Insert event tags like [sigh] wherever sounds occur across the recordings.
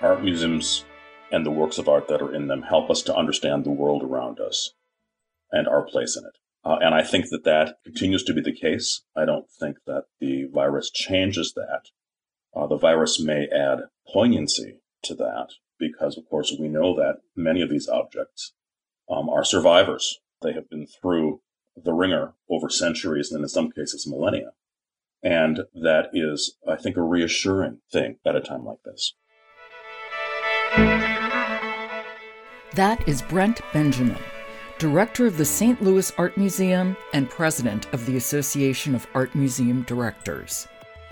Art museums and the works of art that are in them help us to understand the world around us and our place in it. Uh, and I think that that continues to be the case. I don't think that the virus changes that. Uh, the virus may add poignancy to that because, of course, we know that many of these objects um, are survivors. They have been through the wringer over centuries and in some cases millennia. And that is, I think, a reassuring thing at a time like this. That is Brent Benjamin, director of the St. Louis Art Museum and president of the Association of Art Museum Directors.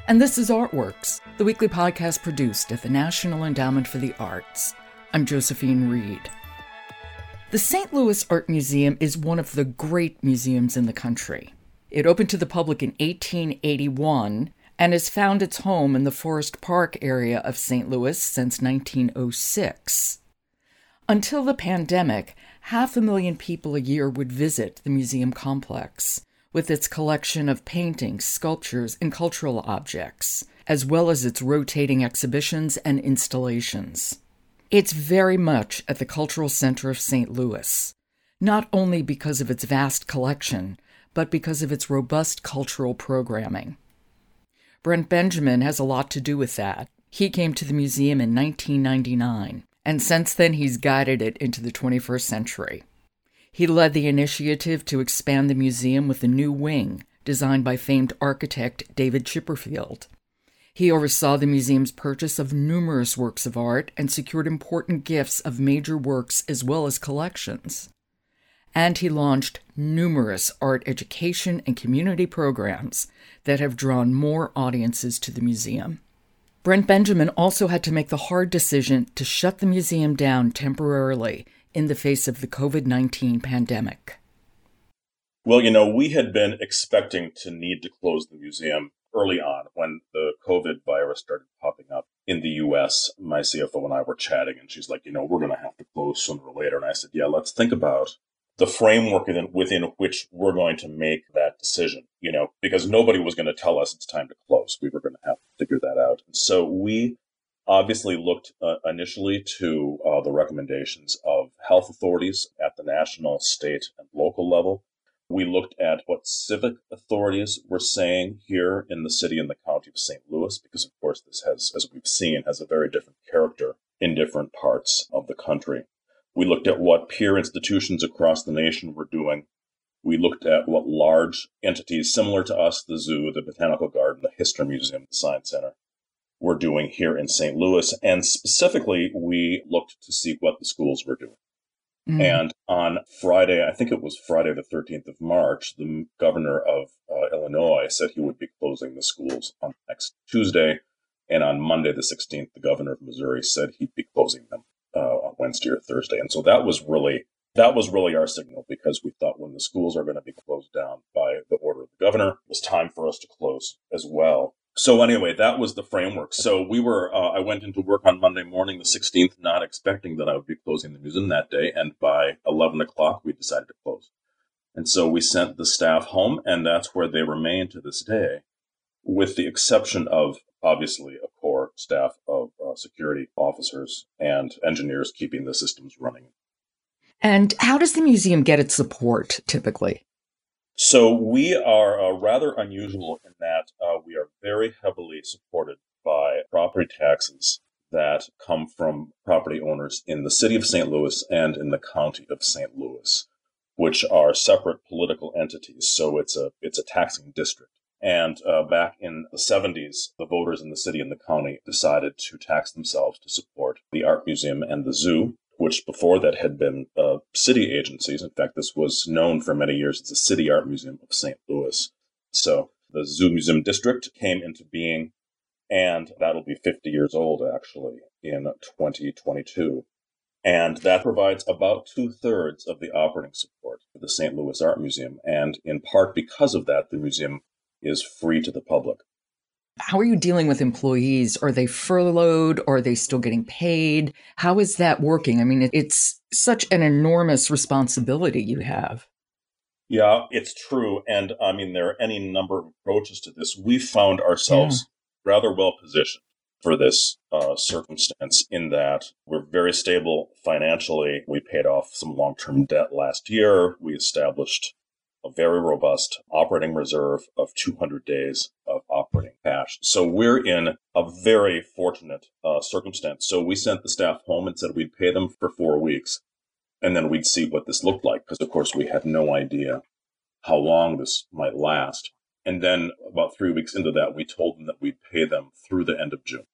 And this is Artworks, the weekly podcast produced at the National Endowment for the Arts. I'm Josephine Reed. The St. Louis Art Museum is one of the great museums in the country. It opened to the public in 1881 and has found its home in the Forest Park area of St. Louis since 1906. Until the pandemic, half a million people a year would visit the museum complex with its collection of paintings, sculptures, and cultural objects, as well as its rotating exhibitions and installations. It's very much at the cultural center of St. Louis, not only because of its vast collection, but because of its robust cultural programming. Brent Benjamin has a lot to do with that. He came to the museum in 1999, and since then he's guided it into the 21st century. He led the initiative to expand the museum with a new wing designed by famed architect David Chipperfield. He oversaw the museum's purchase of numerous works of art and secured important gifts of major works as well as collections. And he launched numerous art education and community programs that have drawn more audiences to the museum. Brent Benjamin also had to make the hard decision to shut the museum down temporarily in the face of the COVID 19 pandemic? Well, you know, we had been expecting to need to close the museum early on when the COVID virus started popping up in the US. My CFO and I were chatting, and she's like, you know, we're going to have to close sooner or later. And I said, yeah, let's think about the framework within, which we're going to make that decision, you know, because nobody was going to tell us it's time to close. We were going to have to figure that out. So we obviously looked uh, initially to uh, the recommendations of health authorities at the national, state, and local level. We looked at what civic authorities were saying here in the city and the county of St. Louis, because of course this has, as we've seen, has a very different character in different parts of the country. We looked at what peer institutions across the nation were doing. We looked at what large entities similar to us, the zoo, the botanical garden, the history museum, the science center, were doing here in St. Louis. And specifically, we looked to see what the schools were doing. Mm. And on Friday, I think it was Friday the 13th of March, the governor of uh, Illinois said he would be closing the schools on next Tuesday. And on Monday the 16th, the governor of Missouri said he'd be closing them uh, on Wednesday or Thursday. And so that was really that was really our signal because we thought when the schools are going to be closed down by the order of the governor, it was time for us to close as well. So anyway, that was the framework. So we were, uh, I went into work on Monday morning, the 16th, not expecting that I would be closing the museum that day. And by 11 o'clock, we decided to close. And so we sent the staff home and that's where they remain to this day, with the exception of obviously a core staff of uh, security officers and engineers keeping the systems running. And how does the museum get its support typically? So we are uh, rather unusual in that uh, we are very heavily supported by property taxes that come from property owners in the city of St. Louis and in the county of St. Louis, which are separate political entities. So it's a it's a taxing district. And uh, back in the 70s, the voters in the city and the county decided to tax themselves to support the art museum and the zoo which before that had been uh, city agencies. In fact, this was known for many years as the City Art Museum of St. Louis. So the Zoo Museum District came into being, and that'll be 50 years old actually in 2022. And that provides about two thirds of the operating support for the St. Louis Art Museum. And in part because of that, the museum is free to the public. How are you dealing with employees? Are they furloughed? Or are they still getting paid? How is that working? I mean, it's such an enormous responsibility you have. Yeah, it's true. And I mean, there are any number of approaches to this. We found ourselves yeah. rather well positioned for this uh, circumstance in that we're very stable financially. We paid off some long term debt last year. We established a very robust operating reserve of 200 days of operating cash. So we're in a very fortunate uh, circumstance. So we sent the staff home and said we'd pay them for four weeks and then we'd see what this looked like because of course we had no idea how long this might last. And then about three weeks into that, we told them that we'd pay them through the end of June.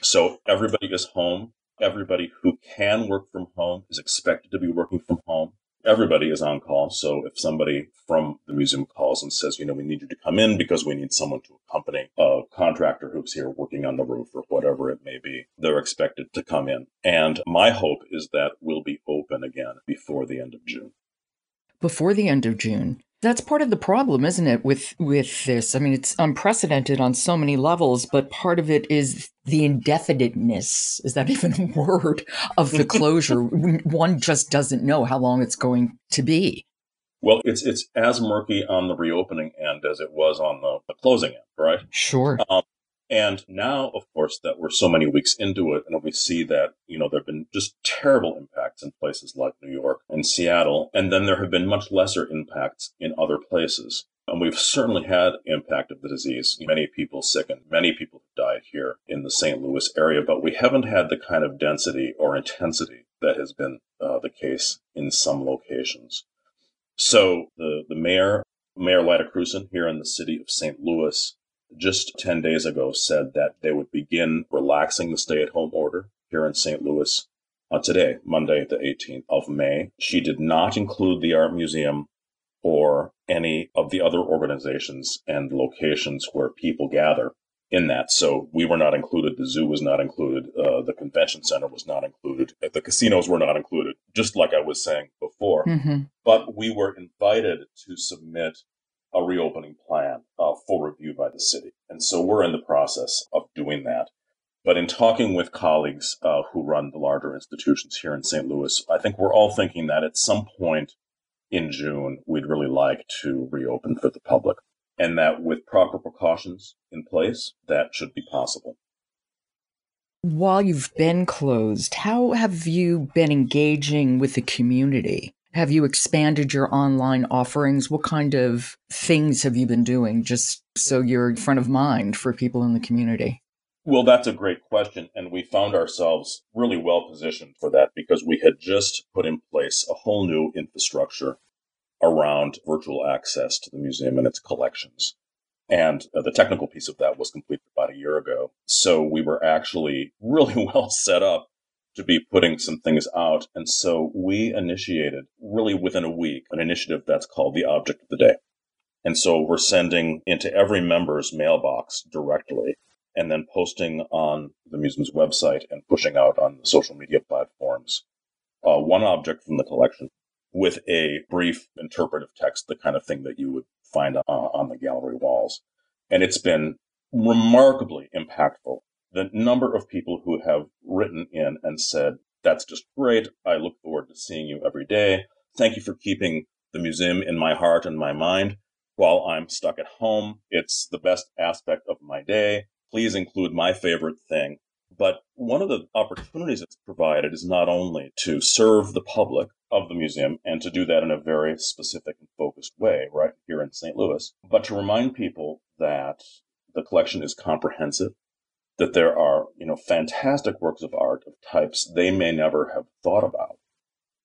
So everybody is home. Everybody who can work from home is expected to be working from home everybody is on call. So if somebody from the museum calls and says, you know, we need you to come in because we need someone to accompany a contractor who's here working on the roof or whatever it may be, they're expected to come in. And my hope is that we'll be open again before the end of June. Before the end of June. That's part of the problem, isn't it, with with this? I mean, it's unprecedented on so many levels, but part of it is the indefiniteness. Is that [laughs] even a word of the closure? [laughs] One just doesn't know how long it's going to be. Well, it's it's as murky on the reopening end as it was on the, the closing end, right? Sure. Um, and now, of course, that we're so many weeks into it, and we see that, you know, there have been just terrible impacts in places like New York and Seattle, and then there have been much lesser impacts in other places. And we've certainly had impact of the disease. Many people sick and many people died here in the St. Louis area, but we haven't had the kind of density or intensity that has been uh, the case in some locations. So the, the mayor, Mayor Krewson here in the city of St. Louis, just 10 days ago said that they would begin relaxing the stay at home order here in St. Louis uh, today, Monday, the 18th of May. She did not include the art museum or any of the other organizations and locations where people gather in that. So we were not included. The zoo was not included. Uh, the convention center was not included. The casinos were not included, just like I was saying before. Mm-hmm. But we were invited to submit a reopening plan uh, for review by the city. And so we're in the process of doing that. But in talking with colleagues uh, who run the larger institutions here in St. Louis, I think we're all thinking that at some point in June, we'd really like to reopen for the public. And that with proper precautions in place, that should be possible. While you've been closed, how have you been engaging with the community? Have you expanded your online offerings? What kind of things have you been doing just so you're front of mind for people in the community? Well, that's a great question. And we found ourselves really well positioned for that because we had just put in place a whole new infrastructure around virtual access to the museum and its collections. And uh, the technical piece of that was completed about a year ago. So we were actually [laughs] really well set up to be putting some things out. And so we initiated really within a week an initiative that's called the Object of the Day. And so we're sending into every member's mailbox directly and then posting on the museum's website and pushing out on the social media platforms uh, one object from the collection with a brief interpretive text, the kind of thing that you would find uh, on the gallery walls. And it's been remarkably impactful the number of people who have written in and said, that's just great. I look forward to seeing you every day. Thank you for keeping the museum in my heart and my mind while I'm stuck at home. It's the best aspect of my day. Please include my favorite thing. But one of the opportunities it's provided is not only to serve the public of the museum and to do that in a very specific and focused way right here in St. Louis, but to remind people that the collection is comprehensive that there are, you know, fantastic works of art of types they may never have thought about.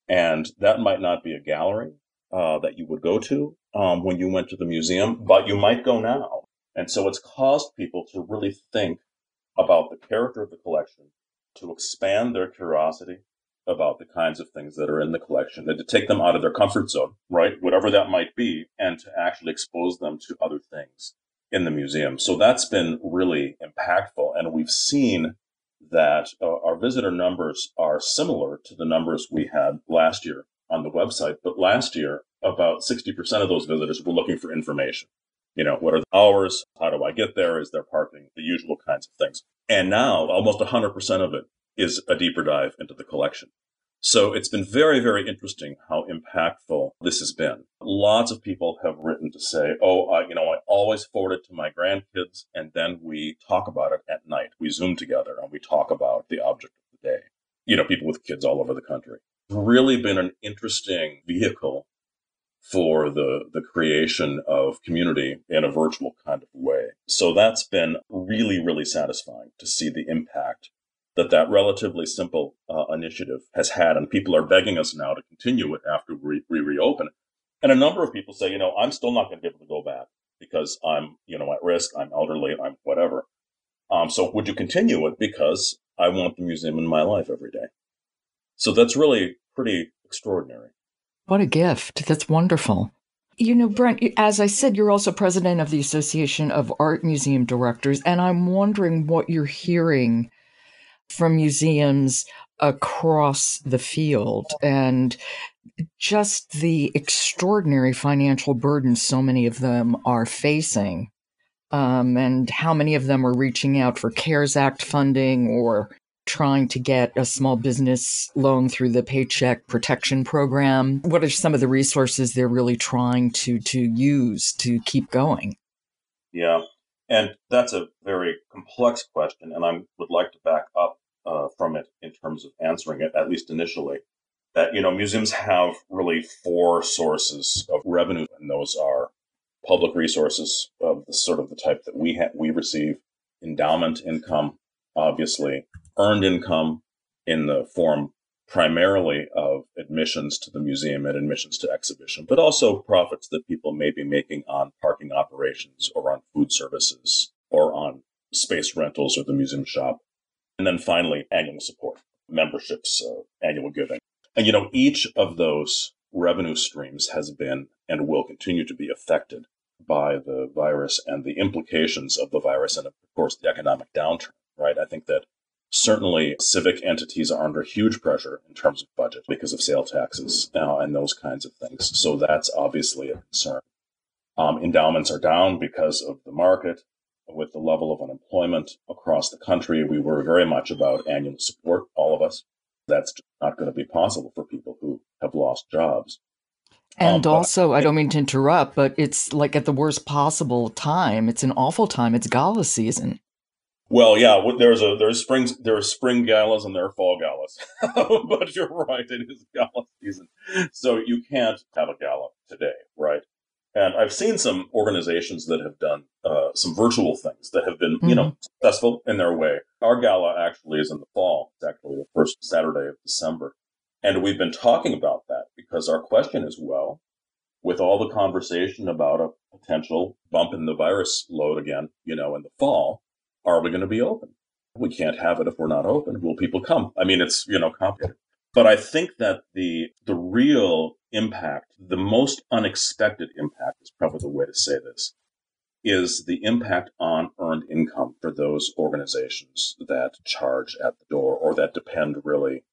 And that might not be a gallery uh, that you would go to um, when you went to the museum, but you might go now. And so it's caused people to really think about the character of the collection, to expand their curiosity about the kinds of things that are in the collection, and to take them out of their comfort zone, right? Whatever that might be, and to actually expose them to other things in the museum. So that's been really impactful. And we've seen that uh, our visitor numbers are similar to the numbers we had last year on the website. But last year, about 60% of those visitors were looking for information. You know, what are the hours? How do I get there? Is there parking? The usual kinds of things. And now almost 100% of it is a deeper dive into the collection. So it's been very, very interesting how impactful this has been. Lots of people have written to say, oh, uh, you know, I always forward it to my grandkids and then we talk about it at night. We Zoom together and we talk about the object of the day. You know, people with kids all over the country. Really been an interesting vehicle for the, the creation of community in a virtual kind of way. So that's been really, really satisfying to see the impact that that relatively simple uh, initiative has had, and people are begging us now to continue it after we, we reopen. And a number of people say, you know, I'm still not going to be able to go back because I'm, you know, at risk, I'm elderly, I'm whatever. Um, so would you continue it because I want the museum in my life every day? So that's really pretty extraordinary. What a gift. That's wonderful. You know, Brent, as I said, you're also president of the Association of Art Museum Directors, and I'm wondering what you're hearing from museums across the field and just the extraordinary financial burden so many of them are facing, um, and how many of them are reaching out for CARES Act funding or trying to get a small business loan through the Paycheck Protection Program. What are some of the resources they're really trying to to use to keep going? Yeah, and that's a very complex question, and I would like to back up uh, from it in terms of answering it, at least initially. That, you know, museums have really four sources of revenue, and those are public resources of the sort of the type that we ha- we receive, endowment income, obviously, earned income in the form primarily of admissions to the museum and admissions to exhibition, but also profits that people may be making on parking operations or on food services or on space rentals or the museum shop. And then finally, annual support, memberships, uh, annual giving. And, you know, each of those revenue streams has been and will continue to be affected by the virus and the implications of the virus and, of course, the economic downturn, right? I think that certainly civic entities are under huge pressure in terms of budget because of sale taxes uh, and those kinds of things. So that's obviously a concern. Um, endowments are down because of the market with the level of unemployment across the country, we were very much about annual support, all of us. That's not going to be possible for people who have lost jobs. And um, also, I don't mean to interrupt, but it's like at the worst possible time. It's an awful time. It's gala season. Well, yeah, there's a there's spring there are spring galas and there are fall galas, [laughs] but you're right, it is gala season, so you can't have a gala today, right? And I've seen some organizations that have done uh, some virtual things that have been, mm-hmm. you know, mm-hmm. successful in their way. Our gala actually is in the fall. It's actually the first Saturday of December. And we've been talking about that because our question is, well, with all the conversation about a potential bump in the virus load again, you know, in the fall, are we going to be open? We can't have it if we're not open. Will people come? I mean, it's, you know, complicated. But I think that the the real impact, the most unexpected impact is probably the way to say this, is the impact on earned income for those organizations that charge at the door or that depend really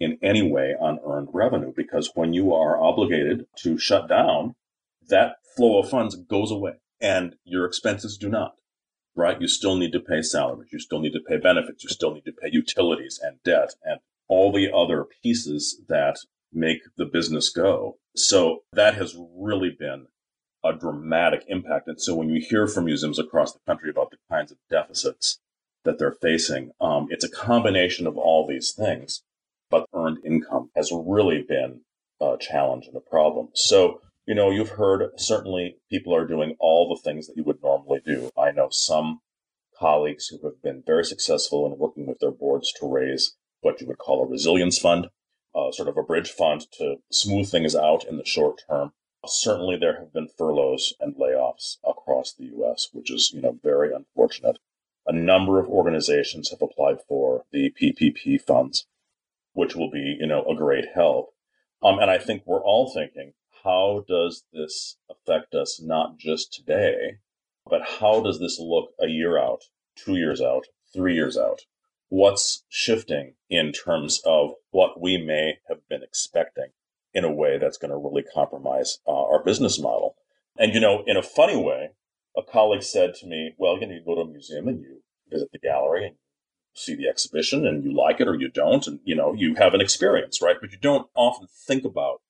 in any way on earned revenue. Because when you are obligated to shut down, that flow of funds goes away and your expenses do not, right? You still need to pay salaries. You still need to pay benefits. You still need to pay utilities and debt and all the other pieces that make the business go. So that has really been a dramatic impact. And so when you hear from museums across the country about the kinds of deficits that they're facing, um, it's a combination of all these things. But earned income has really been a challenge and a problem. So, you know, you've heard certainly people are doing all the things that you would normally do. I know some colleagues who have been very successful in working with their boards to raise what you would call a resilience fund, uh, sort of a bridge fund to smooth things out in the short term. Certainly, there have been furloughs and layoffs across the U.S., which is you know very unfortunate. A number of organizations have applied for the PPP funds, which will be you know a great help. Um, and I think we're all thinking, how does this affect us not just today, but how does this look a year out, two years out, three years out? What's shifting in terms of what we may have been expecting in a way that's going to really compromise uh, our business model. And, you know, in a funny way, a colleague said to me, well, you know, you go to a museum and you visit the gallery and see the exhibition and you like it or you don't, and you know, you have an experience, right? But you don't often think about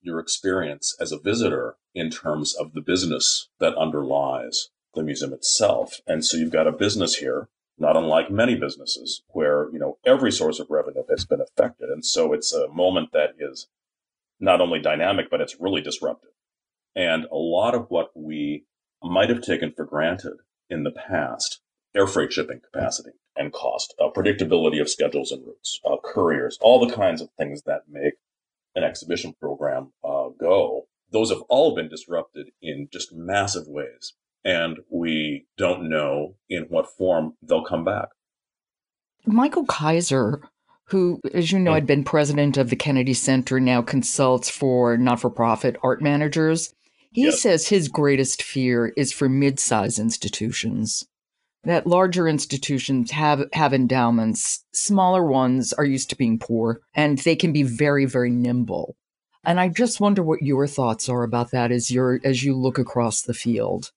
your experience as a visitor in terms of the business that underlies the museum itself. And so you've got a business here, not unlike many businesses, where, you know, every source of revenue has been affected. And so it's a moment that is not only dynamic, but it's really disruptive. And a lot of what we might have taken for granted in the past, air freight shipping capacity and cost, uh, predictability of schedules and routes, uh, couriers, all the kinds of things that make an exhibition program uh, go, those have all been disrupted in just massive ways. And we don't know in what form they'll come back. Michael Kaiser, who, as you know, had been president of the Kennedy Center, now consults for not for profit art managers. He yes. says his greatest fear is for mid sized institutions that larger institutions have have endowments smaller ones are used to being poor and they can be very very nimble and i just wonder what your thoughts are about that as you as you look across the field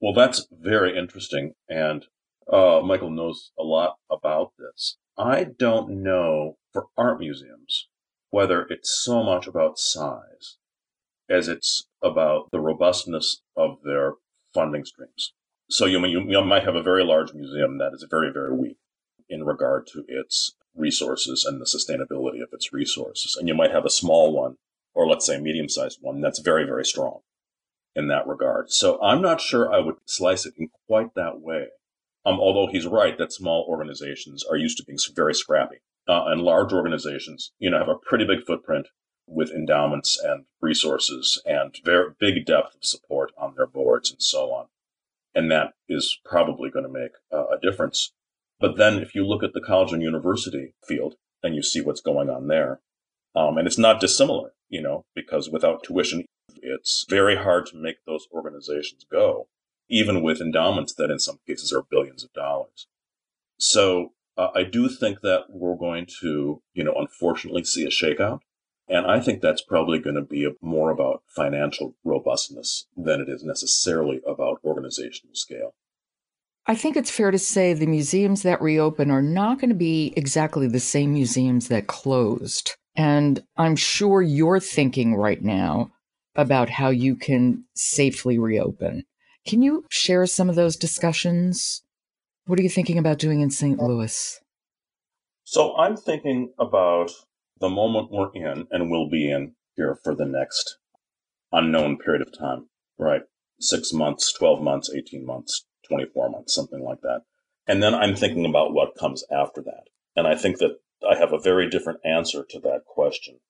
well that's very interesting and uh, michael knows a lot about this i don't know for art museums whether it's so much about size as it's about the robustness of their funding streams so you, you, you might have a very large museum that is very, very weak in regard to its resources and the sustainability of its resources. And you might have a small one, or let's say medium sized one, that's very, very strong in that regard. So I'm not sure I would slice it in quite that way. Um, although he's right that small organizations are used to being very scrappy. Uh, and large organizations, you know, have a pretty big footprint with endowments and resources and very big depth of support on their boards and so on and that is probably going to make uh, a difference. But then if you look at the college and university field and you see what's going on there, um, and it's not dissimilar, you know, because without tuition, it's very hard to make those organizations go, even with endowments that in some cases are billions of dollars. So uh, I do think that we're going to, you know, unfortunately see a shakeout. And I think that's probably going to be more about financial robustness than it is necessarily about organizational scale. I think it's fair to say the museums that reopen are not going to be exactly the same museums that closed. And I'm sure you're thinking right now about how you can safely reopen. Can you share some of those discussions? What are you thinking about doing in St. Louis? So I'm thinking about the moment we're in and will be in here for the next unknown period of time, right? Six months, 12 months, 18 months, 24 months, something like that. And then I'm thinking about what comes after that. And I think that I have a very different answer to that question,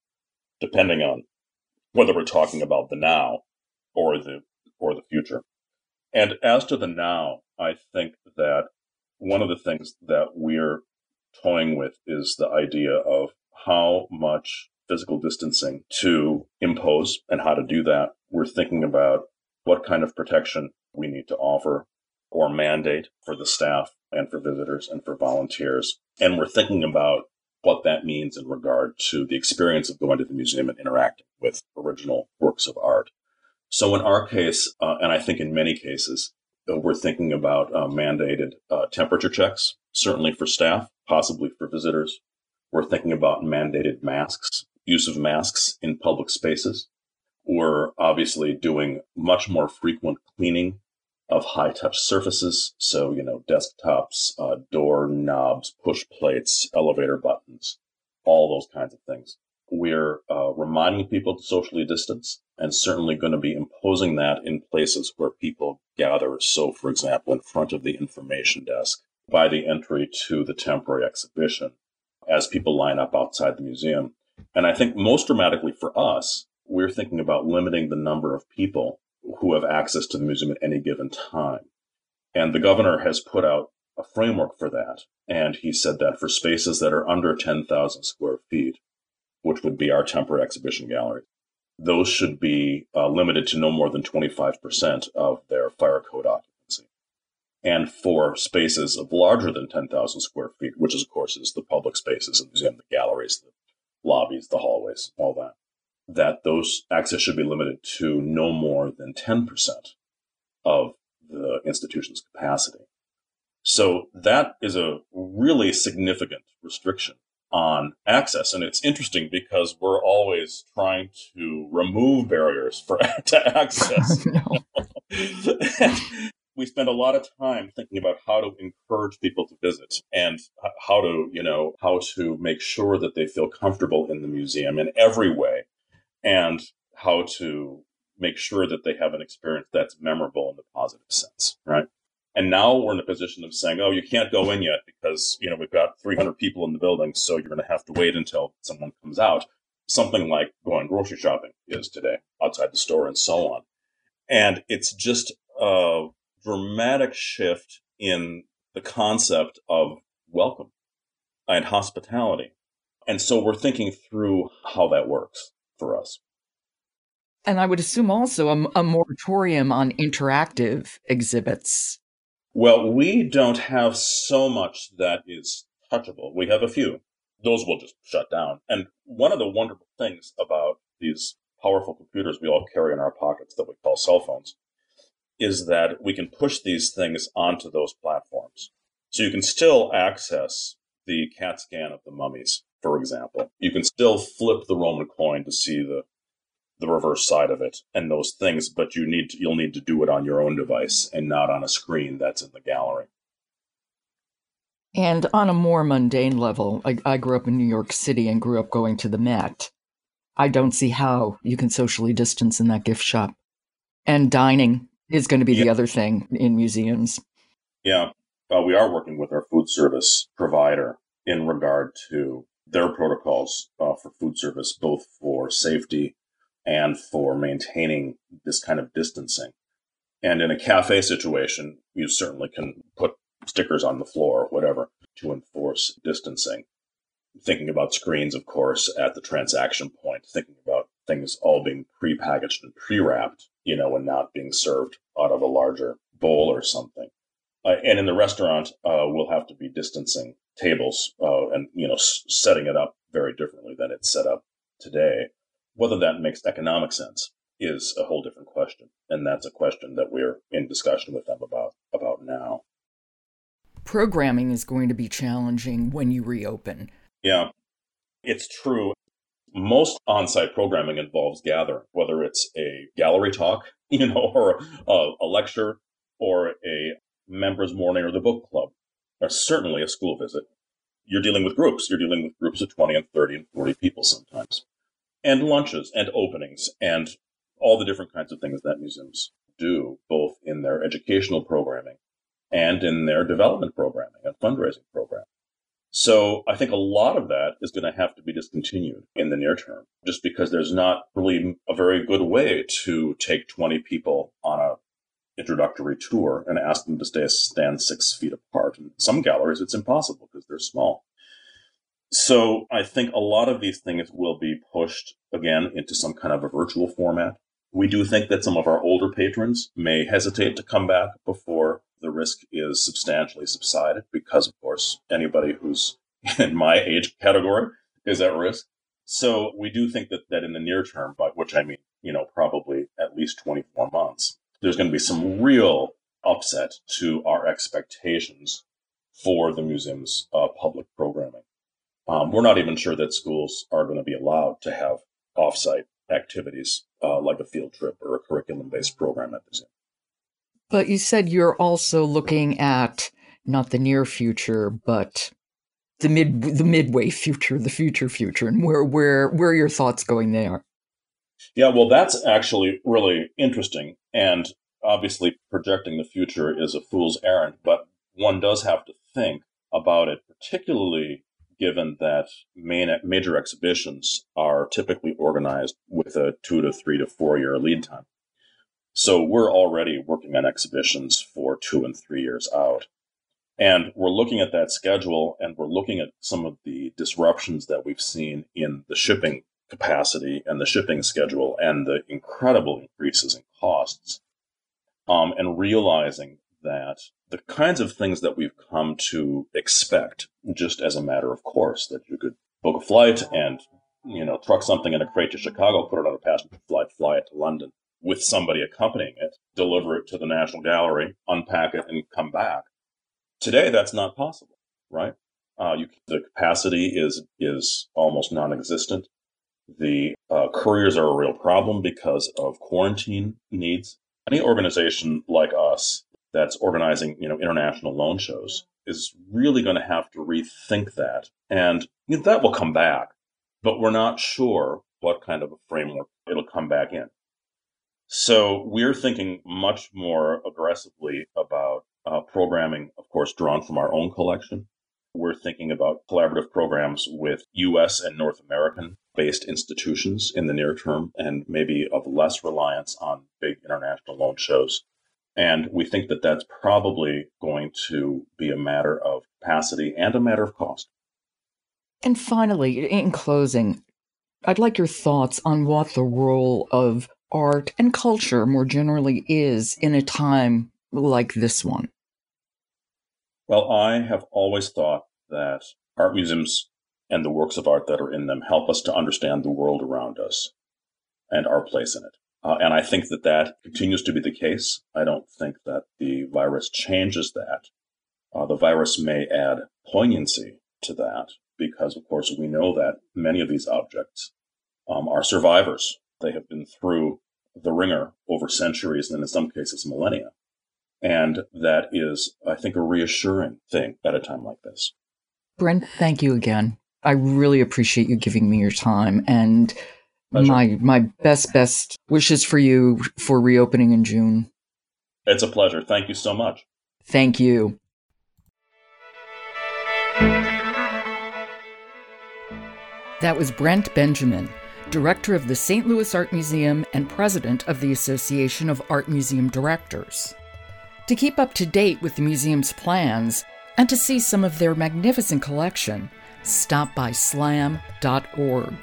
depending on whether we're talking about the now or the, or the future. And as to the now, I think that one of the things that we're toying with is the idea of how much physical distancing to impose and how to do that. We're thinking about what kind of protection we need to offer or mandate for the staff and for visitors and for volunteers. And we're thinking about what that means in regard to the experience of going to the museum and interacting with original works of art. So in our case, uh, and I think in many cases, uh, we're thinking about uh, mandated uh, temperature checks, certainly for staff, possibly for visitors, we're thinking about mandated masks, use of masks in public spaces. We're obviously doing much more frequent cleaning of high touch surfaces. So, you know, desktops, uh, door knobs, push plates, elevator buttons, all those kinds of things. We're uh, reminding people to socially distance and certainly going to be imposing that in places where people gather. So, for example, in front of the information desk by the entry to the temporary exhibition as people line up outside the museum. And I think most dramatically for us, we're thinking about limiting the number of people who have access to the museum at any given time. And the governor has put out a framework for that. And he said that for spaces that are under 10,000 square feet, which would be our temporary exhibition gallery, those should be uh, limited to no more than 25% of their fire code occupancy and for spaces of larger than 10,000 square feet, which is, of course, is the public spaces, the museum, the galleries, the lobbies, the hallways, all that, that those access should be limited to no more than 10% of the institution's capacity. So that is a really significant restriction on access. And it's interesting because we're always trying to remove barriers for [laughs] to access. [laughs] we spend a lot of time thinking about how to encourage people to visit and how to, you know, how to make sure that they feel comfortable in the museum in every way and how to make sure that they have an experience that's memorable in the positive sense, right? And now we're in a position of saying, oh, you can't go in yet because, you know, we've got 300 people in the building, so you're going to have to wait until someone comes out. Something like going grocery shopping is today outside the store and so on. And it's just a dramatic shift in the concept of welcome and hospitality. And so we're thinking through how that works for us. And I would assume also a, a moratorium on interactive exhibits well, we don't have so much that is touchable. We have a few. Those will just shut down. And one of the wonderful things about these powerful computers we all carry in our pockets that we call cell phones is that we can push these things onto those platforms. So you can still access the CAT scan of the mummies, for example. You can still flip the Roman coin to see the the reverse side of it and those things, but you need to, you'll need to do it on your own device and not on a screen that's in the gallery. And on a more mundane level, I, I grew up in New York City and grew up going to the Met. I don't see how you can socially distance in that gift shop. And dining is going to be yeah. the other thing in museums. Yeah, uh, we are working with our food service provider in regard to their protocols uh, for food service, both for safety and for maintaining this kind of distancing. And in a cafe situation, you certainly can put stickers on the floor or whatever to enforce distancing. Thinking about screens, of course, at the transaction point, thinking about things all being pre-packaged and pre-wrapped, you know, and not being served out of a larger bowl or something. Uh, and in the restaurant, uh, we'll have to be distancing tables uh, and, you know, s- setting it up very differently than it's set up today. Whether that makes economic sense is a whole different question. And that's a question that we're in discussion with them about, about now. Programming is going to be challenging when you reopen. Yeah, it's true. Most on site programming involves gathering, whether it's a gallery talk, [laughs] you know, or a, a lecture, or a members' morning, or the book club, or certainly a school visit. You're dealing with groups. You're dealing with groups of 20 and 30 and 40 people sometimes and lunches and openings and all the different kinds of things that museums do, both in their educational programming and in their development programming and fundraising program. So I think a lot of that is going to have to be discontinued in the near term, just because there's not really a very good way to take 20 people on a introductory tour and ask them to stay stand six feet apart. In some galleries, it's impossible because they're small. So I think a lot of these things will be pushed again into some kind of a virtual format. We do think that some of our older patrons may hesitate to come back before the risk is substantially subsided because, of course, anybody who's [laughs] in my age category is at risk. So we do think that, that in the near term, by which I mean, you know, probably at least 24 months, there's going to be some real upset to our expectations for the museum's uh, public. Um, we're not even sure that schools are going to be allowed to have offsite activities uh, like a field trip or a curriculum based program at the zoo. But you said you're also looking at not the near future, but the mid the midway future, the future future, and where where where are your thoughts going there? Yeah, well, that's actually really interesting, and obviously projecting the future is a fool's errand, but one does have to think about it, particularly given that main, major exhibitions are typically organized with a two to three to four year lead time. So we're already working on exhibitions for two and three years out. And we're looking at that schedule and we're looking at some of the disruptions that we've seen in the shipping capacity and the shipping schedule and the incredible increases in costs. Um, and realizing that the kinds of things that we've come to expect just as a matter of course that you could book a flight and you know truck something in a crate to chicago put it on a passenger flight fly it to london with somebody accompanying it deliver it to the national gallery unpack it and come back Today, that's not possible, right? Uh, you, the capacity is is almost non-existent. The uh, couriers are a real problem because of quarantine needs. Any organization like us that's organizing, you know, international loan shows is really going to have to rethink that, and you know, that will come back. But we're not sure what kind of a framework it'll come back in. So we're thinking much more aggressively about uh, programming, of course, drawn from our own collection. We're thinking about collaborative programs with US and North American based institutions in the near term and maybe of less reliance on big international loan shows. And we think that that's probably going to be a matter of capacity and a matter of cost. And finally, in closing, I'd like your thoughts on what the role of art and culture more generally is in a time like this one. Well, I have always thought that art museums and the works of art that are in them help us to understand the world around us and our place in it. Uh, and I think that that continues to be the case. I don't think that the virus changes that. Uh, the virus may add poignancy to that because, of course, we know that many of these objects um, are survivors. They have been through the wringer over centuries and in some cases millennia. And that is, I think, a reassuring thing at a time like this. Brent, thank you again. I really appreciate you giving me your time and Pleasure. my my best best wishes for you for reopening in June. It's a pleasure. Thank you so much. Thank you. That was Brent Benjamin, director of the St. Louis Art Museum and president of the Association of Art Museum Directors. To keep up to date with the museum's plans and to see some of their magnificent collection, stop by slam.org.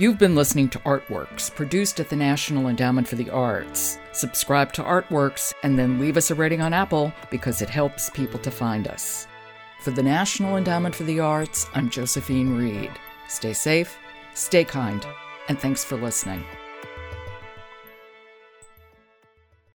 You've been listening to Artworks, produced at the National Endowment for the Arts. Subscribe to Artworks and then leave us a rating on Apple because it helps people to find us. For the National Endowment for the Arts, I'm Josephine Reed. Stay safe, stay kind, and thanks for listening.